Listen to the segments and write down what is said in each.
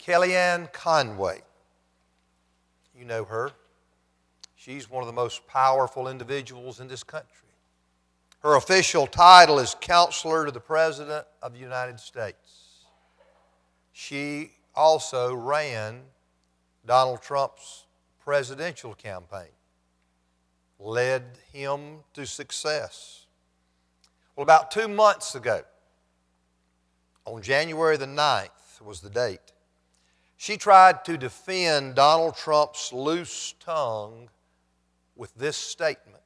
Kellyanne Conway. You know her. She's one of the most powerful individuals in this country. Her official title is Counselor to the President of the United States. She also ran Donald Trump's presidential campaign, led him to success. Well, about two months ago, on January the 9th was the date, she tried to defend Donald Trump's loose tongue with this statement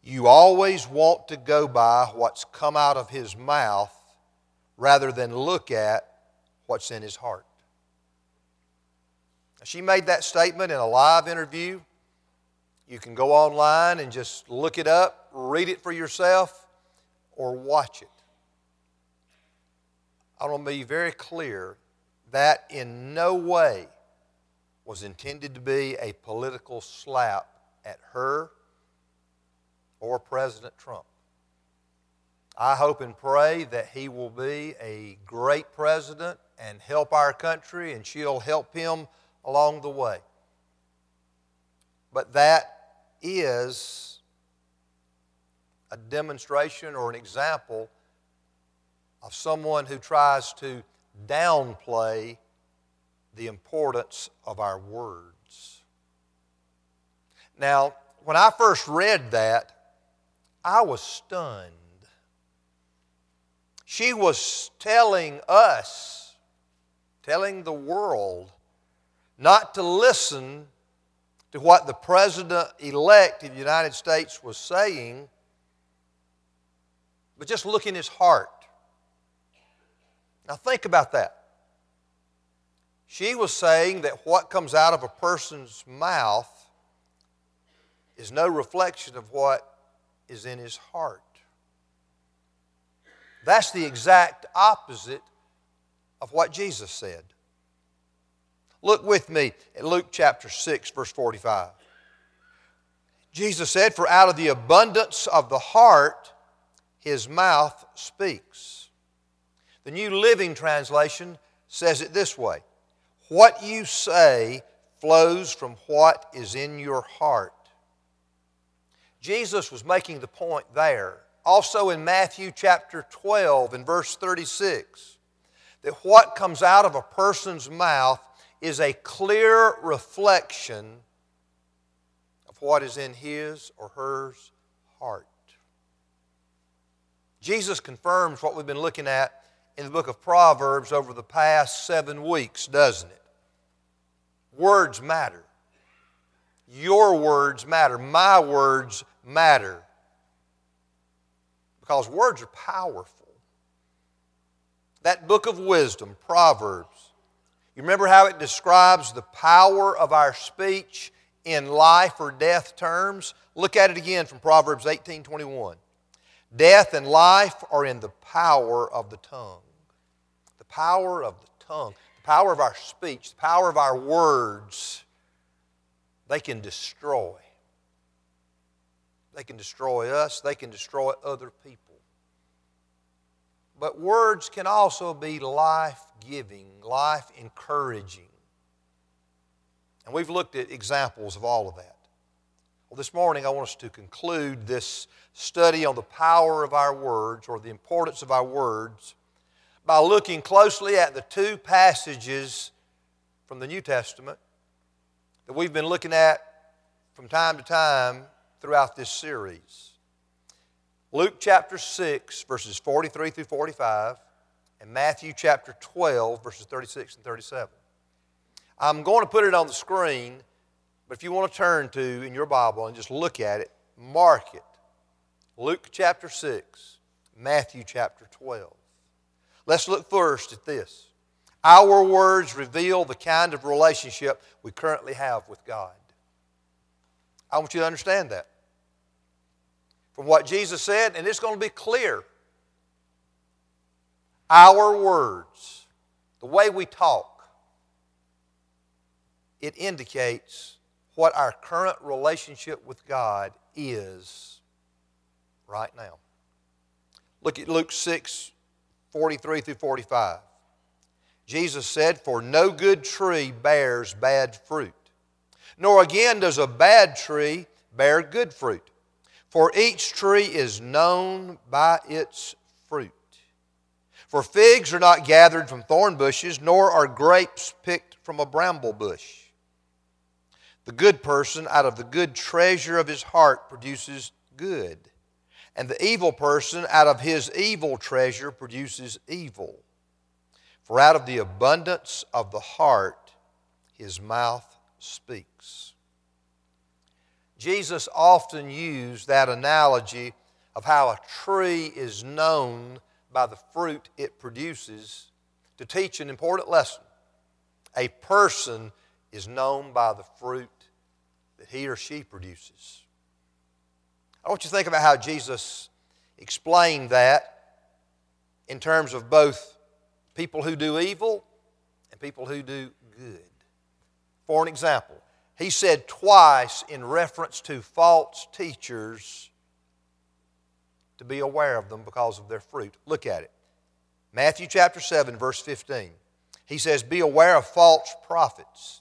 You always want to go by what's come out of his mouth rather than look at what's in his heart. She made that statement in a live interview. You can go online and just look it up, read it for yourself, or watch it. I want to be very clear that in no way was intended to be a political slap at her or President Trump. I hope and pray that he will be a great president and help our country, and she'll help him along the way. But that is a demonstration or an example of someone who tries to downplay the importance of our words. Now, when I first read that, I was stunned. She was telling us, telling the world, not to listen to what the president elect of the United States was saying, but just look in his heart. Now, think about that. She was saying that what comes out of a person's mouth is no reflection of what is in his heart. That's the exact opposite of what Jesus said. Look with me at Luke chapter 6, verse 45. Jesus said, For out of the abundance of the heart, his mouth speaks. The New Living Translation says it this way What you say flows from what is in your heart. Jesus was making the point there. Also in Matthew chapter 12 and verse 36, that what comes out of a person's mouth is a clear reflection of what is in his or hers heart. Jesus confirms what we've been looking at in the book of Proverbs over the past seven weeks, doesn't it? Words matter. Your words matter. My words matter. Because words are powerful. That book of wisdom, Proverbs, you remember how it describes the power of our speech in life or death terms? Look at it again from Proverbs 18 21. Death and life are in the power of the tongue. Power of the tongue, the power of our speech, the power of our words, they can destroy. They can destroy us, they can destroy other people. But words can also be life giving, life encouraging. And we've looked at examples of all of that. Well, this morning I want us to conclude this study on the power of our words or the importance of our words by looking closely at the two passages from the New Testament that we've been looking at from time to time throughout this series. Luke chapter 6, verses 43 through 45, and Matthew chapter 12, verses 36 and 37. I'm going to put it on the screen, but if you want to turn to in your Bible and just look at it, mark it. Luke chapter 6, Matthew chapter 12. Let's look first at this. Our words reveal the kind of relationship we currently have with God. I want you to understand that from what Jesus said, and it's going to be clear. Our words, the way we talk, it indicates what our current relationship with God is right now. Look at Luke 6 43 through 45. Jesus said, For no good tree bears bad fruit, nor again does a bad tree bear good fruit. For each tree is known by its fruit. For figs are not gathered from thorn bushes, nor are grapes picked from a bramble bush. The good person out of the good treasure of his heart produces good, and the evil person out of his evil treasure produces evil. For out of the abundance of the heart, his mouth speaks. Jesus often used that analogy of how a tree is known by the fruit it produces to teach an important lesson. A person is known by the fruit that he or she produces. I want you to think about how Jesus explained that in terms of both people who do evil and people who do good. For an example, he said twice in reference to false teachers to be aware of them because of their fruit. Look at it. Matthew chapter 7, verse 15. He says, Be aware of false prophets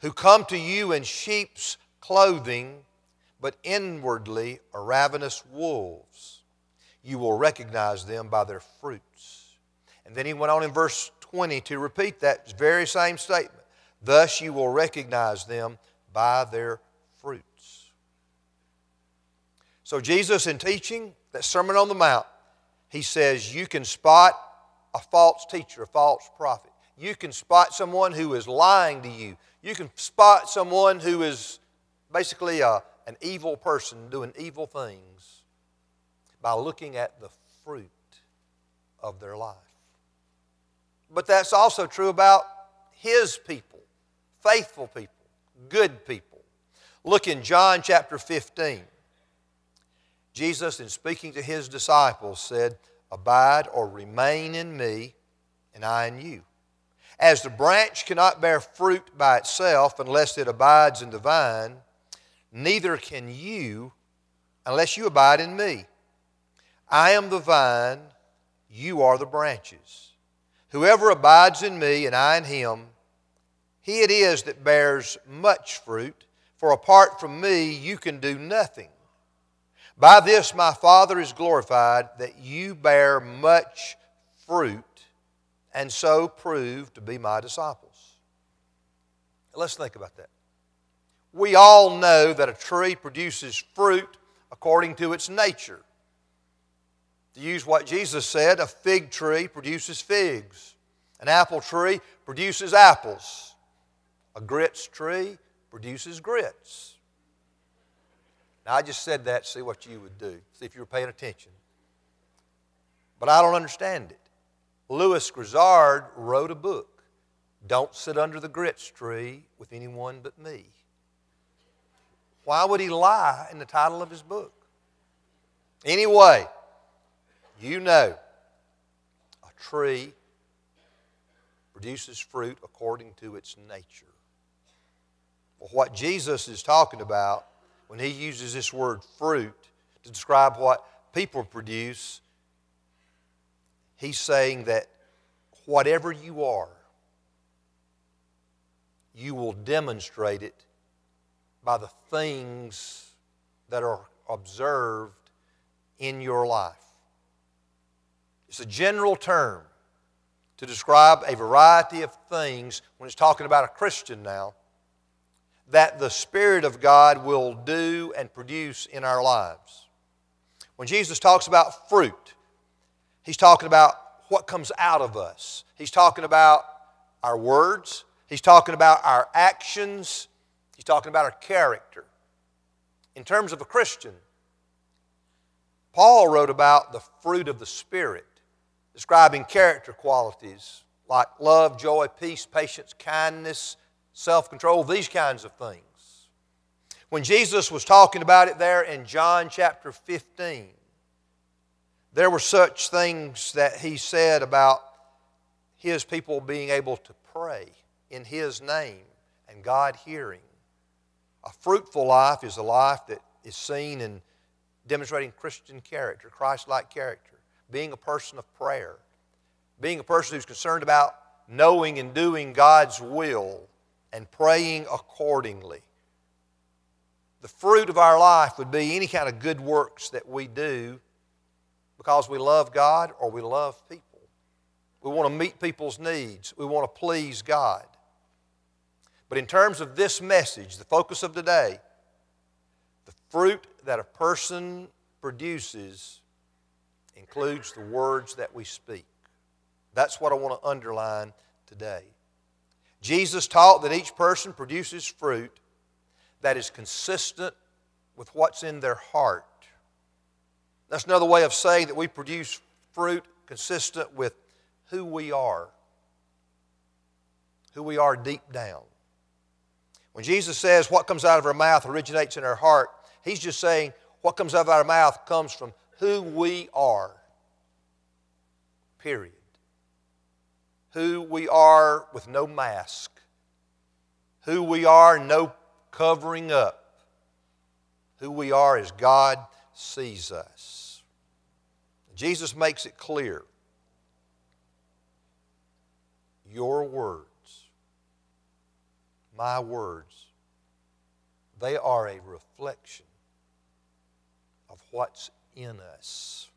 who come to you in sheep's clothing, but inwardly are ravenous wolves. You will recognize them by their fruits. And then he went on in verse 20 to repeat that very same statement. Thus you will recognize them by their fruits. So, Jesus, in teaching that Sermon on the Mount, he says you can spot a false teacher, a false prophet. You can spot someone who is lying to you. You can spot someone who is basically a, an evil person doing evil things by looking at the fruit of their life. But that's also true about His people, faithful people, good people. Look in John chapter 15. Jesus, in speaking to His disciples, said, Abide or remain in me, and I in you. As the branch cannot bear fruit by itself unless it abides in the vine, neither can you unless you abide in me. I am the vine, you are the branches. Whoever abides in me and I in him, he it is that bears much fruit, for apart from me you can do nothing. By this my Father is glorified, that you bear much fruit, and so prove to be my disciples. Let's think about that. We all know that a tree produces fruit according to its nature. To use what Jesus said, a fig tree produces figs, an apple tree produces apples, a grits tree produces grits. Now, I just said that see what you would do, see if you were paying attention. But I don't understand it. Lewis Grizzard wrote a book, Don't Sit Under the Grits Tree with Anyone But Me. Why would he lie in the title of his book? Anyway, you know, a tree produces fruit according to its nature. Well, what Jesus is talking about when he uses this word fruit to describe what people produce, he's saying that whatever you are, you will demonstrate it by the things that are observed in your life. It's a general term to describe a variety of things when it's talking about a Christian now that the Spirit of God will do and produce in our lives. When Jesus talks about fruit, he's talking about what comes out of us. He's talking about our words, he's talking about our actions, he's talking about our character. In terms of a Christian, Paul wrote about the fruit of the Spirit describing character qualities like love, joy, peace, patience, kindness, self control, these kinds of things. When Jesus was talking about it there in John chapter 15, there were such things that he said about his people being able to pray in his name and God hearing. A fruitful life is a life that is seen in demonstrating Christian character, Christ like character being a person of prayer, being a person who's concerned about knowing and doing God's will and praying accordingly. The fruit of our life would be any kind of good works that we do because we love God or we love people. We want to meet people's needs. We want to please God. But in terms of this message, the focus of today, the fruit that a person produces includes the words that we speak. That's what I want to underline today. Jesus taught that each person produces fruit that is consistent with what's in their heart. That's another way of saying that we produce fruit consistent with who we are, who we are deep down. When Jesus says what comes out of our mouth originates in our heart, he's just saying what comes out of our mouth comes from who we are. Period. Who we are with no mask. Who we are, no covering up. Who we are as God sees us. Jesus makes it clear your words, my words, they are a reflection of what's in us.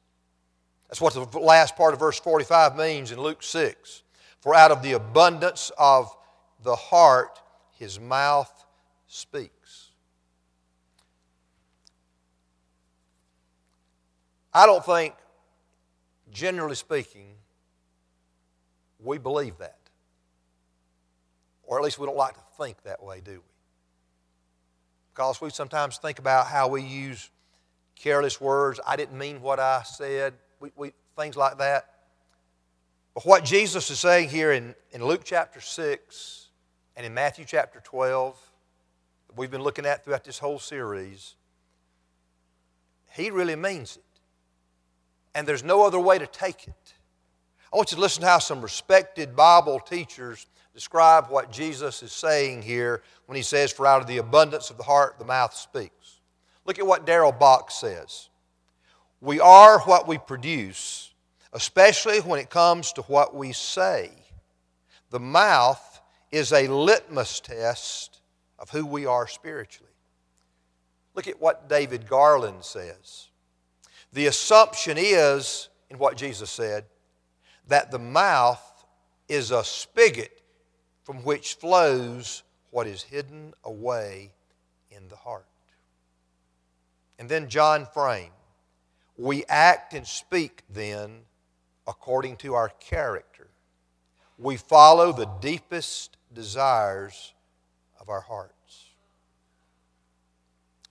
That's what the last part of verse 45 means in Luke 6. For out of the abundance of the heart, his mouth speaks. I don't think, generally speaking, we believe that. Or at least we don't like to think that way, do we? Because we sometimes think about how we use careless words. I didn't mean what I said. We, we, things like that. But what Jesus is saying here in, in Luke chapter 6 and in Matthew chapter 12, that we've been looking at throughout this whole series, he really means it. And there's no other way to take it. I want you to listen to how some respected Bible teachers describe what Jesus is saying here when he says, For out of the abundance of the heart, the mouth speaks. Look at what Darrell Bock says. We are what we produce, especially when it comes to what we say. The mouth is a litmus test of who we are spiritually. Look at what David Garland says. The assumption is, in what Jesus said, that the mouth is a spigot from which flows what is hidden away in the heart. And then John Frame. We act and speak then according to our character. We follow the deepest desires of our hearts.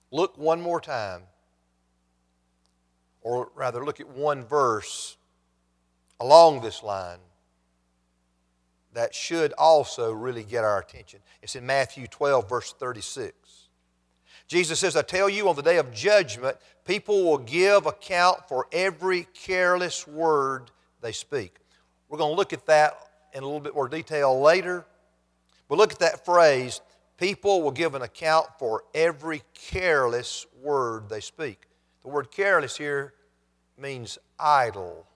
Look one more time, or rather, look at one verse along this line that should also really get our attention. It's in Matthew 12, verse 36. Jesus says, I tell you, on the day of judgment, people will give account for every careless word they speak. We're going to look at that in a little bit more detail later. But look at that phrase people will give an account for every careless word they speak. The word careless here means idle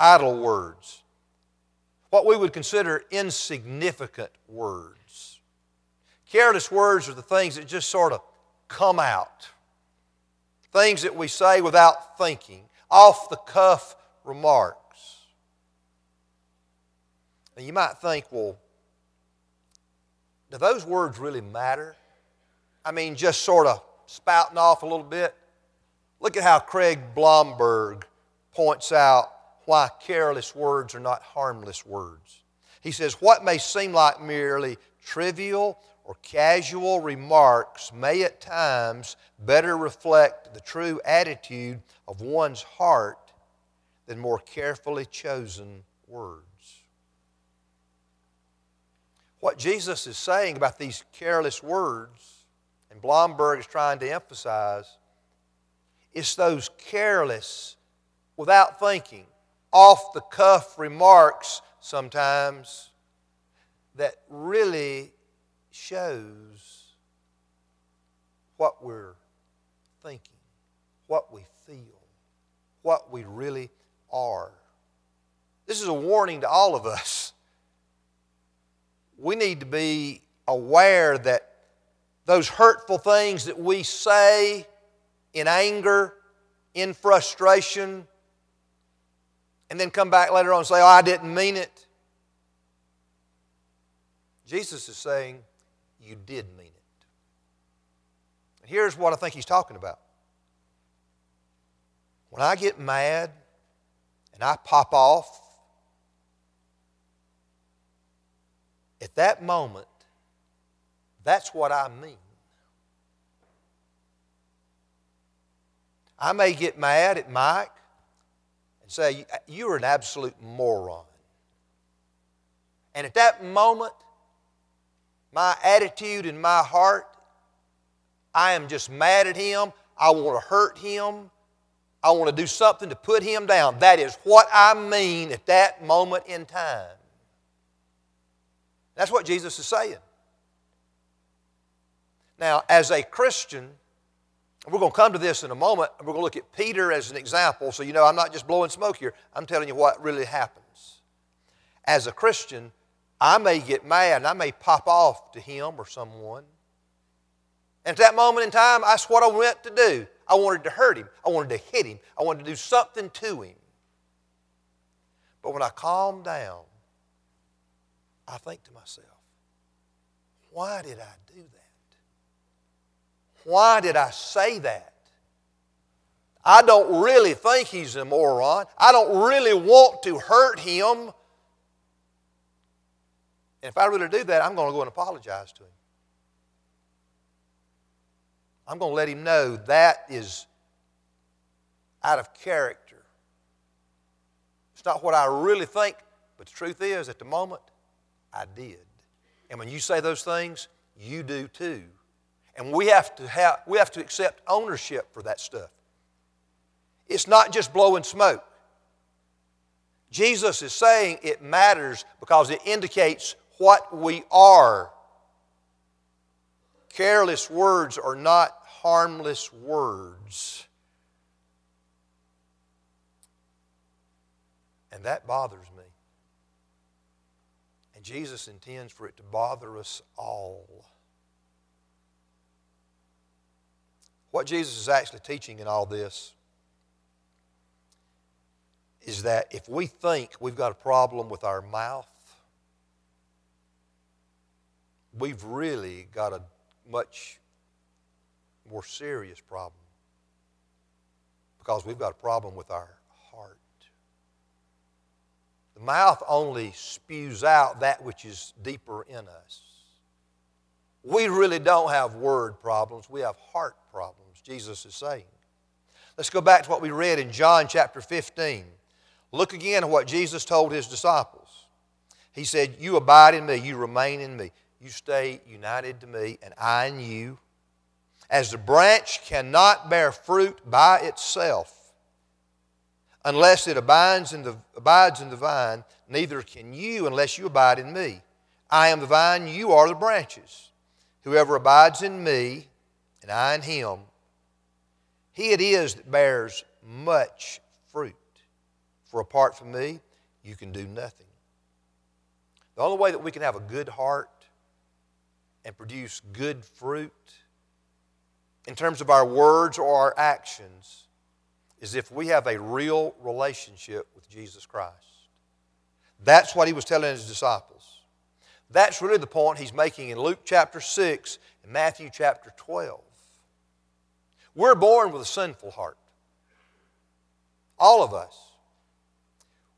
idle words, what we would consider insignificant words. Careless words are the things that just sort of come out, things that we say without thinking, off the cuff remarks. And you might think, well, do those words really matter? I mean, just sort of spouting off a little bit. Look at how Craig Blomberg points out why careless words are not harmless words. He says, What may seem like merely trivial or casual remarks may at times better reflect the true attitude of one's heart than more carefully chosen words. What Jesus is saying about these careless words, and Blomberg is trying to emphasize, is those careless, without thinking, off the cuff remarks sometimes that really shows what we're thinking, what we feel, what we really are. This is a warning to all of us we need to be aware that those hurtful things that we say in anger, in frustration, and then come back later on and say, Oh, I didn't mean it. Jesus is saying, You did mean it. And here's what I think he's talking about. When I get mad and I pop off, at that moment, that's what I mean. I may get mad at Mike say, uh, You're an absolute moron. And at that moment, my attitude in my heart, I am just mad at him. I want to hurt him. I want to do something to put him down. That is what I mean at that moment in time. That's what Jesus is saying. Now, as a Christian, we're going to come to this in a moment, we're going to look at Peter as an example. So, you know, I'm not just blowing smoke here, I'm telling you what really happens. As a Christian, I may get mad and I may pop off to him or someone. And at that moment in time, that's what I went to do. I wanted to hurt him, I wanted to hit him, I wanted to do something to him. But when I calm down, I think to myself, why did I do that? Why did I say that? I don't really think he's a moron. I don't really want to hurt him. And if I really do that, I'm going to go and apologize to him. I'm going to let him know that is out of character. It's not what I really think, but the truth is, at the moment, I did. And when you say those things, you do too. And we have to, have, we have to accept ownership for that stuff. It's not just blowing smoke. Jesus is saying it matters because it indicates what we are. Careless words are not harmless words. And that bothers me. And Jesus intends for it to bother us all. What Jesus is actually teaching in all this is that if we think we've got a problem with our mouth, we've really got a much more serious problem because we've got a problem with our heart. The mouth only spews out that which is deeper in us. We really don't have word problems, we have heart problems, Jesus is saying. Let's go back to what we read in John chapter 15. Look again at what Jesus told his disciples. He said, You abide in me, you remain in me, you stay united to me, and I in you. As the branch cannot bear fruit by itself unless it abides in the, abides in the vine, neither can you unless you abide in me. I am the vine, you are the branches. Whoever abides in me, and I in him, he it is that bears much fruit. For apart from me, you can do nothing. The only way that we can have a good heart and produce good fruit in terms of our words or our actions is if we have a real relationship with Jesus Christ. That's what he was telling his disciples. That's really the point he's making in Luke chapter 6 and Matthew chapter 12. We're born with a sinful heart. All of us.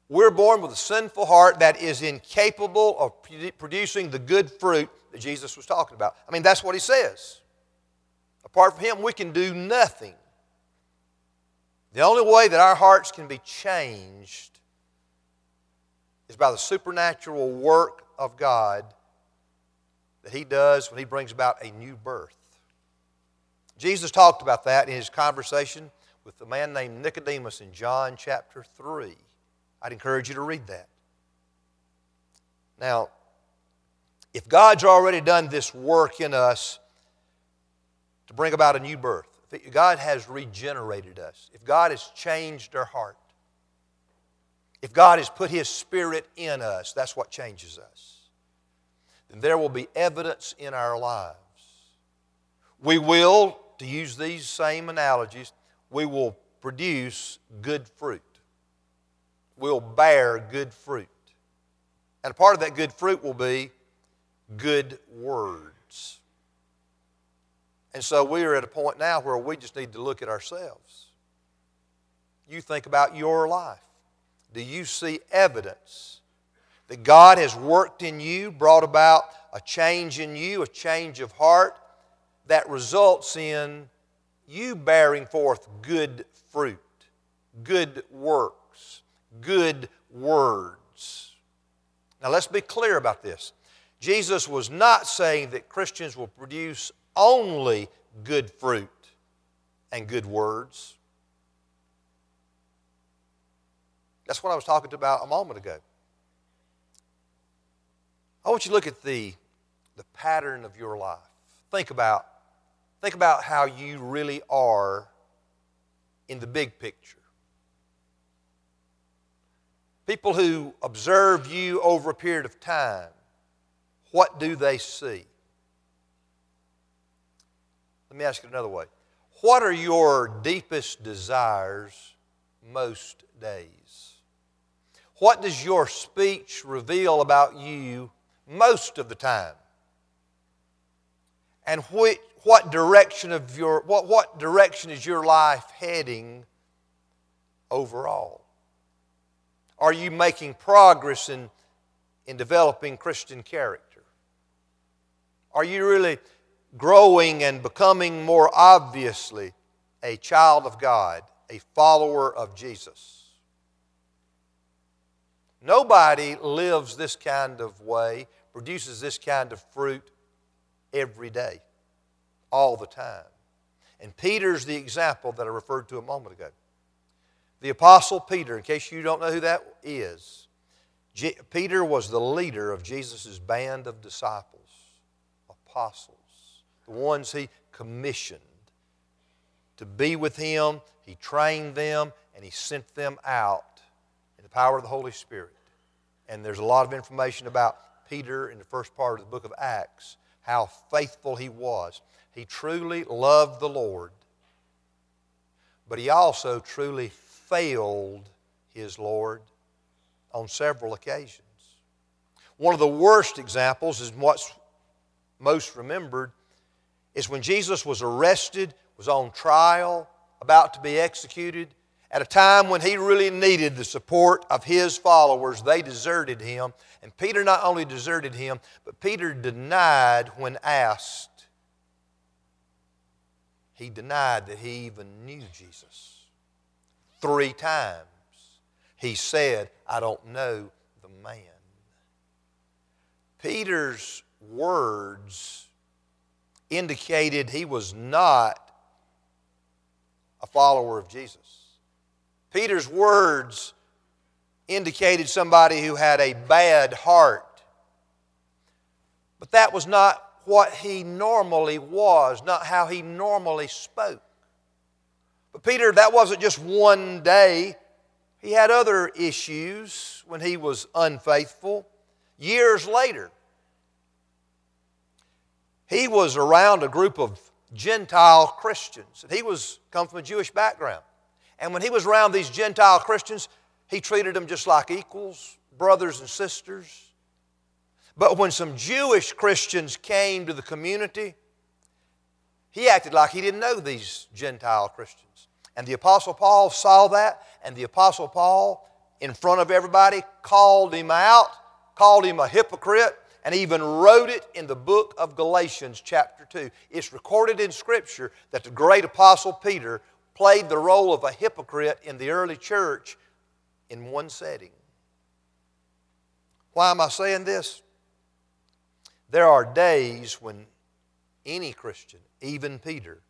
We're born with a sinful heart that is incapable of producing the good fruit that Jesus was talking about. I mean, that's what he says. Apart from him, we can do nothing. The only way that our hearts can be changed is by the supernatural work of God that He does when He brings about a new birth. Jesus talked about that in his conversation with a man named Nicodemus in John chapter 3. I'd encourage you to read that. Now, if God's already done this work in us to bring about a new birth, if God has regenerated us, if God has changed our heart, if God has put His Spirit in us, that's what changes us then there will be evidence in our lives. We will, to use these same analogies, we will produce good fruit. We'll bear good fruit. And a part of that good fruit will be good words. And so we are at a point now where we just need to look at ourselves. You think about your life. Do you see evidence that God has worked in you, brought about a change in you, a change of heart that results in you bearing forth good fruit, good works, good words? Now let's be clear about this. Jesus was not saying that Christians will produce only good fruit and good words. That's what I was talking about a moment ago. I want you to look at the, the pattern of your life. Think about, think about how you really are in the big picture. People who observe you over a period of time, what do they see? Let me ask it another way. What are your deepest desires most days? What does your speech reveal about you most of the time? And which, what direction of your what, what direction is your life heading overall? Are you making progress in, in developing Christian character? Are you really growing and becoming more obviously a child of God, a follower of Jesus. Nobody lives this kind of way, produces this kind of fruit every day, all the time. And Peter's the example that I referred to a moment ago. The Apostle Peter, in case you don't know who that is, Peter was the leader of Jesus' band of disciples, apostles the ones he commissioned to be with him. He trained them and he sent them out the power of the Holy Spirit. And there's a lot of information about Peter in the first part of the book of Acts, how faithful he was. He truly loved the Lord, but he also truly failed his Lord on several occasions. One of the worst examples is what's most remembered is when Jesus was arrested, was on trial, about to be executed, at a time when he really needed the support of his followers, they deserted him. And Peter not only deserted him, but Peter denied when asked. He denied that he even knew Jesus. Three times he said, I don't know the man. Peter's words indicated he was not a follower of Jesus. Peter's words indicated somebody who had a bad heart. But that was not what he normally was, not how he normally spoke. But Peter, that wasn't just one day. He had other issues when he was unfaithful. Years later, he was around a group of Gentile Christians. And he was come from a Jewish background. And when he was around these Gentile Christians, he treated them just like equals, brothers and sisters. But when some Jewish Christians came to the community, he acted like he didn't know these Gentile Christians. And the Apostle Paul saw that, and the Apostle Paul, in front of everybody, called him out, called him a hypocrite, and even wrote it in the book of Galatians, chapter 2. It's recorded in Scripture that the great apostle Peter played the role of a hypocrite in the early church in one setting. Why am I saying this? There are days when any Christian, even Peter,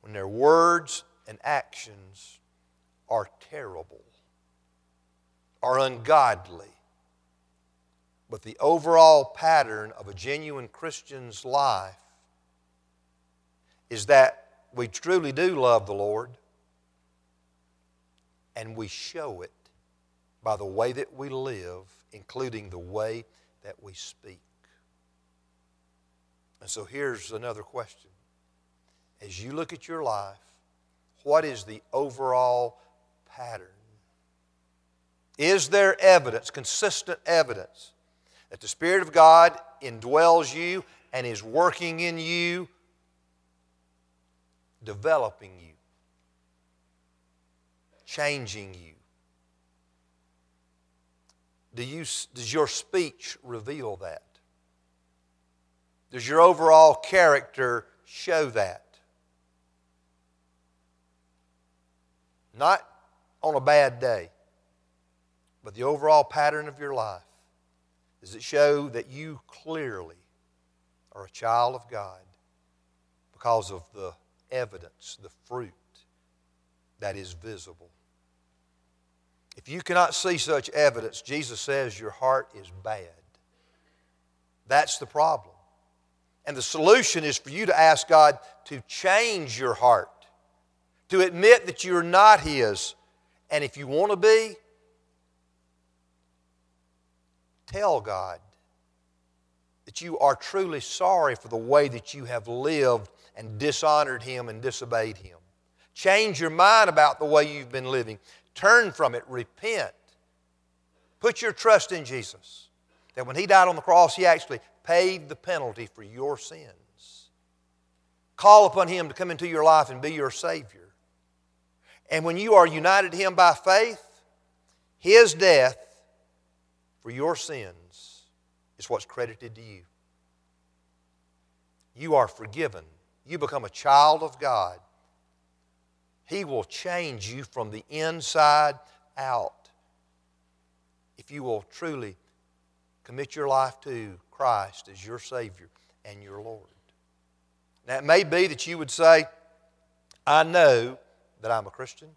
when their words and actions are terrible, are ungodly, but the overall pattern of a genuine Christian's life is that we truly do love the Lord and we show it by the way that we live, including the way that we speak. And so here's another question. As you look at your life, what is the overall pattern? Is there evidence, consistent evidence, that the Spirit of God indwells you and is working in you, developing you, changing you? Do you does your speech reveal that? Does your overall character show that? Not on a bad day, but the overall pattern of your life. Does it show that you clearly are a child of God because of the evidence, the fruit that is visible? If you cannot see such evidence, Jesus says your heart is bad. That's the problem. And the solution is for you to ask God to change your heart, to admit that you're not His. And if you want to be, tell God that you are truly sorry for the way that you have lived and dishonored Him and disobeyed Him. Change your mind about the way you've been living. Turn from it, repent. Put your trust in Jesus. That when He died on the cross, He actually paid the penalty for your sins. Call upon Him to come into your life and be your Savior. And when you are united to Him by faith, His death for your sins is what's credited to you. You are forgiven. You become a child of God. He will change you from the inside out if you will truly commit your life to Christ as your Savior and your Lord. Now, it may be that you would say, I know that I'm a Christian.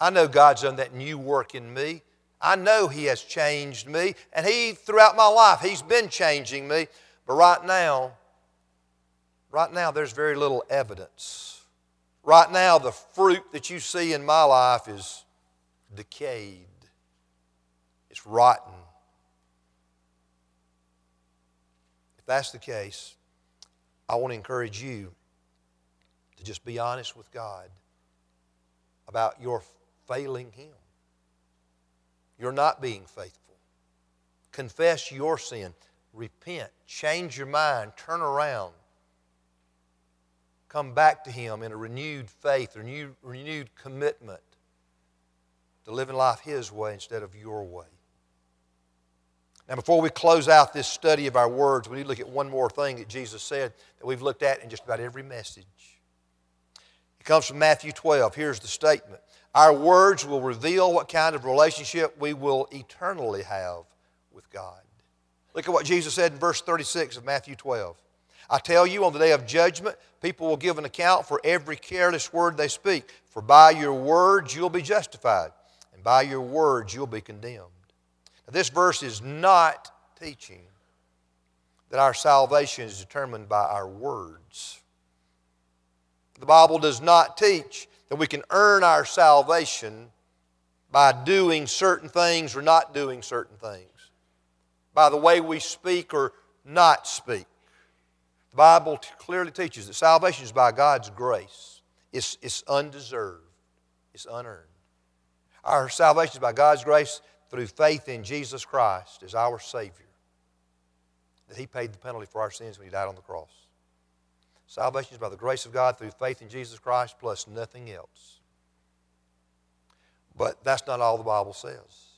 I know God's done that new work in me. I know He has changed me. And He, throughout my life, He's been changing me. But right now, right now, there's very little evidence. Right now, the fruit that you see in my life is decayed, it's rotten. If that's the case, I want to encourage you to just be honest with God about your failing Him. You're not being faithful. Confess your sin. Repent. Change your mind. Turn around. Come back to Him in a renewed faith, renewed, renewed commitment to living life His way instead of your way. Now, before we close out this study of our words, we need to look at one more thing that Jesus said that we've looked at in just about every message. It comes from Matthew 12. Here's the statement Our words will reveal what kind of relationship we will eternally have with God. Look at what Jesus said in verse 36 of Matthew 12. I tell you, on the day of judgment, people will give an account for every careless word they speak. For by your words you'll be justified, and by your words you'll be condemned. Now, This verse is not teaching that our salvation is determined by our words. The Bible does not teach that we can earn our salvation by doing certain things or not doing certain things, by the way we speak or not speak. The Bible clearly teaches that salvation is by God's grace, it's, it's undeserved, it's unearned. Our salvation is by God's grace through faith in Jesus Christ as our Savior, that He paid the penalty for our sins when He died on the cross. Salvation is by the grace of God through faith in Jesus Christ plus nothing else. But that's not all the Bible says.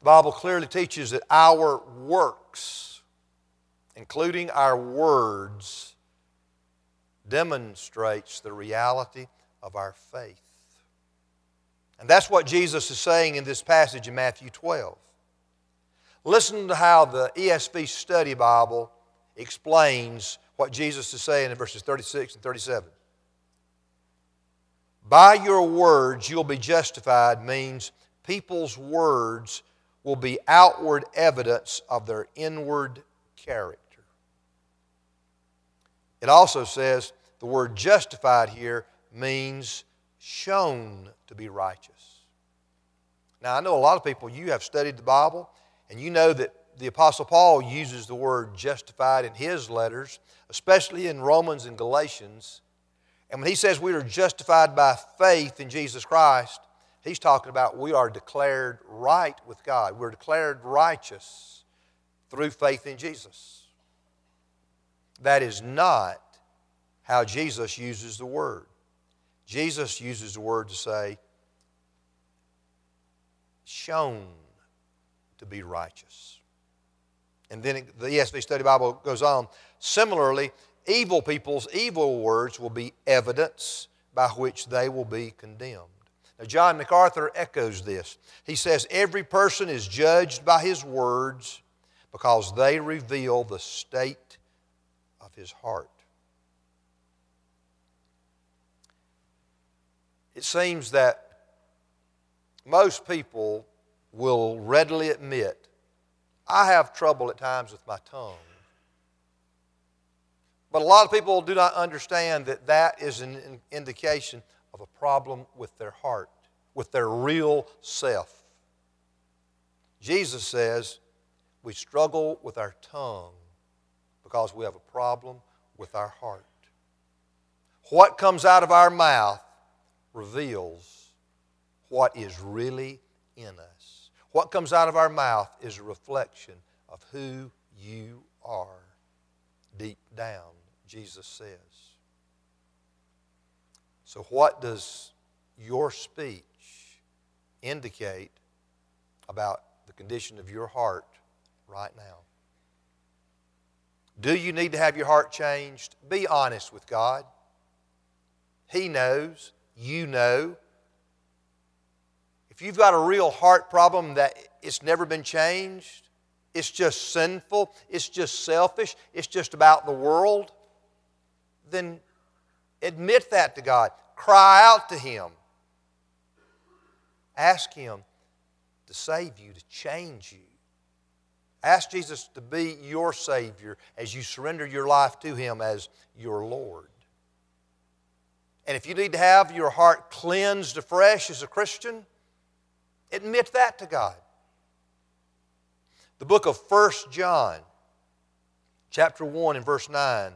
The Bible clearly teaches that our works, including our words, demonstrates the reality of our faith. And that's what Jesus is saying in this passage in Matthew 12. Listen to how the ESV Study Bible explains what Jesus is saying in verses 36 and 37. By your words you'll be justified means people's words will be outward evidence of their inward character. It also says the word justified here means shown to be righteous. Now, I know a lot of people, you have studied the Bible, and you know that the Apostle Paul uses the word justified in his letters, especially in Romans and Galatians. And when he says we are justified by faith in Jesus Christ, he's talking about we are declared right with God. We're declared righteous through faith in Jesus. That is not how Jesus uses the word. Jesus uses the word to say, shown to be righteous. And then the ESV Study Bible goes on. Similarly, evil people's evil words will be evidence by which they will be condemned. Now, John MacArthur echoes this. He says, Every person is judged by his words because they reveal the state his heart. It seems that most people will readily admit I have trouble at times with my tongue. But a lot of people do not understand that that is an indication of a problem with their heart, with their real self. Jesus says we struggle with our tongue because we have a problem with our heart. What comes out of our mouth reveals what is really in us. What comes out of our mouth is a reflection of who you are deep down, Jesus says. So, what does your speech indicate about the condition of your heart right now? Do you need to have your heart changed? Be honest with God. He knows you know. If you've got a real heart problem that it's never been changed, it's just sinful, it's just selfish, it's just about the world, then admit that to God. Cry out to Him. Ask Him to save you, to change you. Ask Jesus to be your Savior as you surrender your life to Him as your Lord. And if you need to have your heart cleansed afresh as a Christian, admit that to God. The book of 1 John, chapter 1 and verse 9,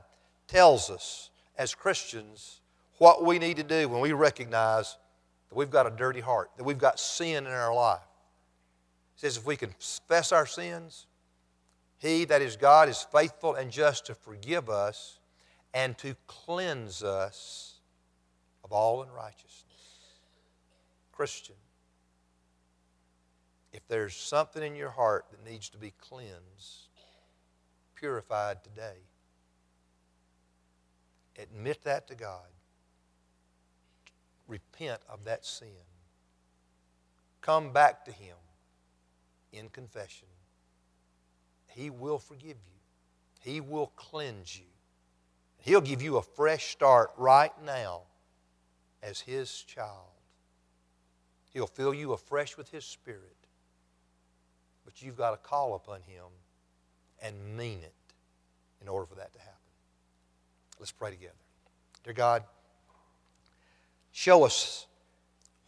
tells us as Christians what we need to do when we recognize that we've got a dirty heart, that we've got sin in our life. It says if we confess our sins, He, that is God, is faithful and just to forgive us and to cleanse us of all unrighteousness. Christian, if there's something in your heart that needs to be cleansed, purified today, admit that to God. Repent of that sin. Come back to Him in confession. He will forgive you, He will cleanse you. He'll give you a fresh start right now as His child. He'll fill you afresh with His Spirit. But you've got to call upon Him and mean it in order for that to happen. Let's pray together. Dear God, show us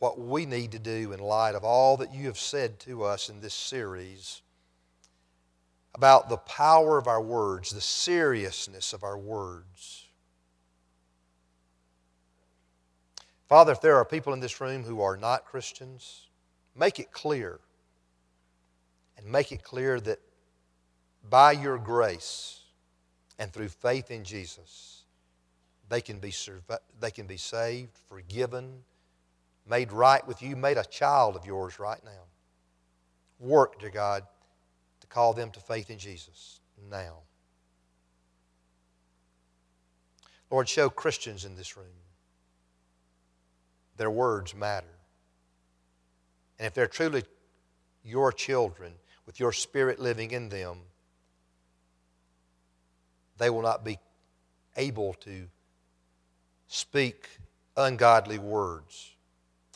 what we need to do in light of all that you have said to us in this series about the power of our words, the seriousness of our words. Father, if there are people in this room who are not Christians, make it clear. And make it clear that by your grace and through faith in Jesus, they can be, they can be saved, forgiven, made right with you, made a child of yours right now. Work, dear God, call them to faith in Jesus now. Lord, show Christians in this room their words matter. And if they're truly your children, with your spirit living in them, they will not be able to speak ungodly words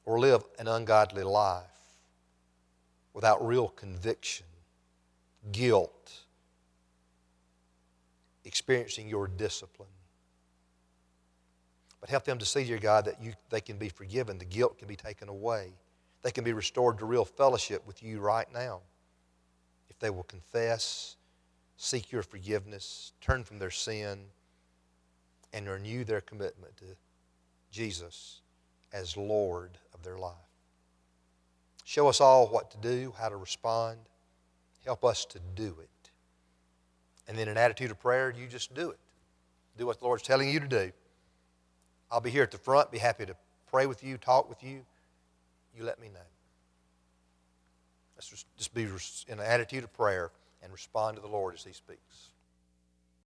or live an ungodly life without real conviction, guilt, experiencing your discipline. But help them to see, dear God, that you, they can be forgiven, the guilt can be taken away, they can be restored to real fellowship with you right now. if they will confess, seek your forgiveness, turn from their sin, and renew their commitment to Jesus as Lord of their life. Show us all what to do, how to respond. Help us to do it. And then, an attitude of prayer, you just do it. Do what the Lord's telling you to do. I'll be here at the front, be happy to pray with you, talk with you. You let me know. Let's just be in an attitude of prayer and respond to the Lord as He speaks.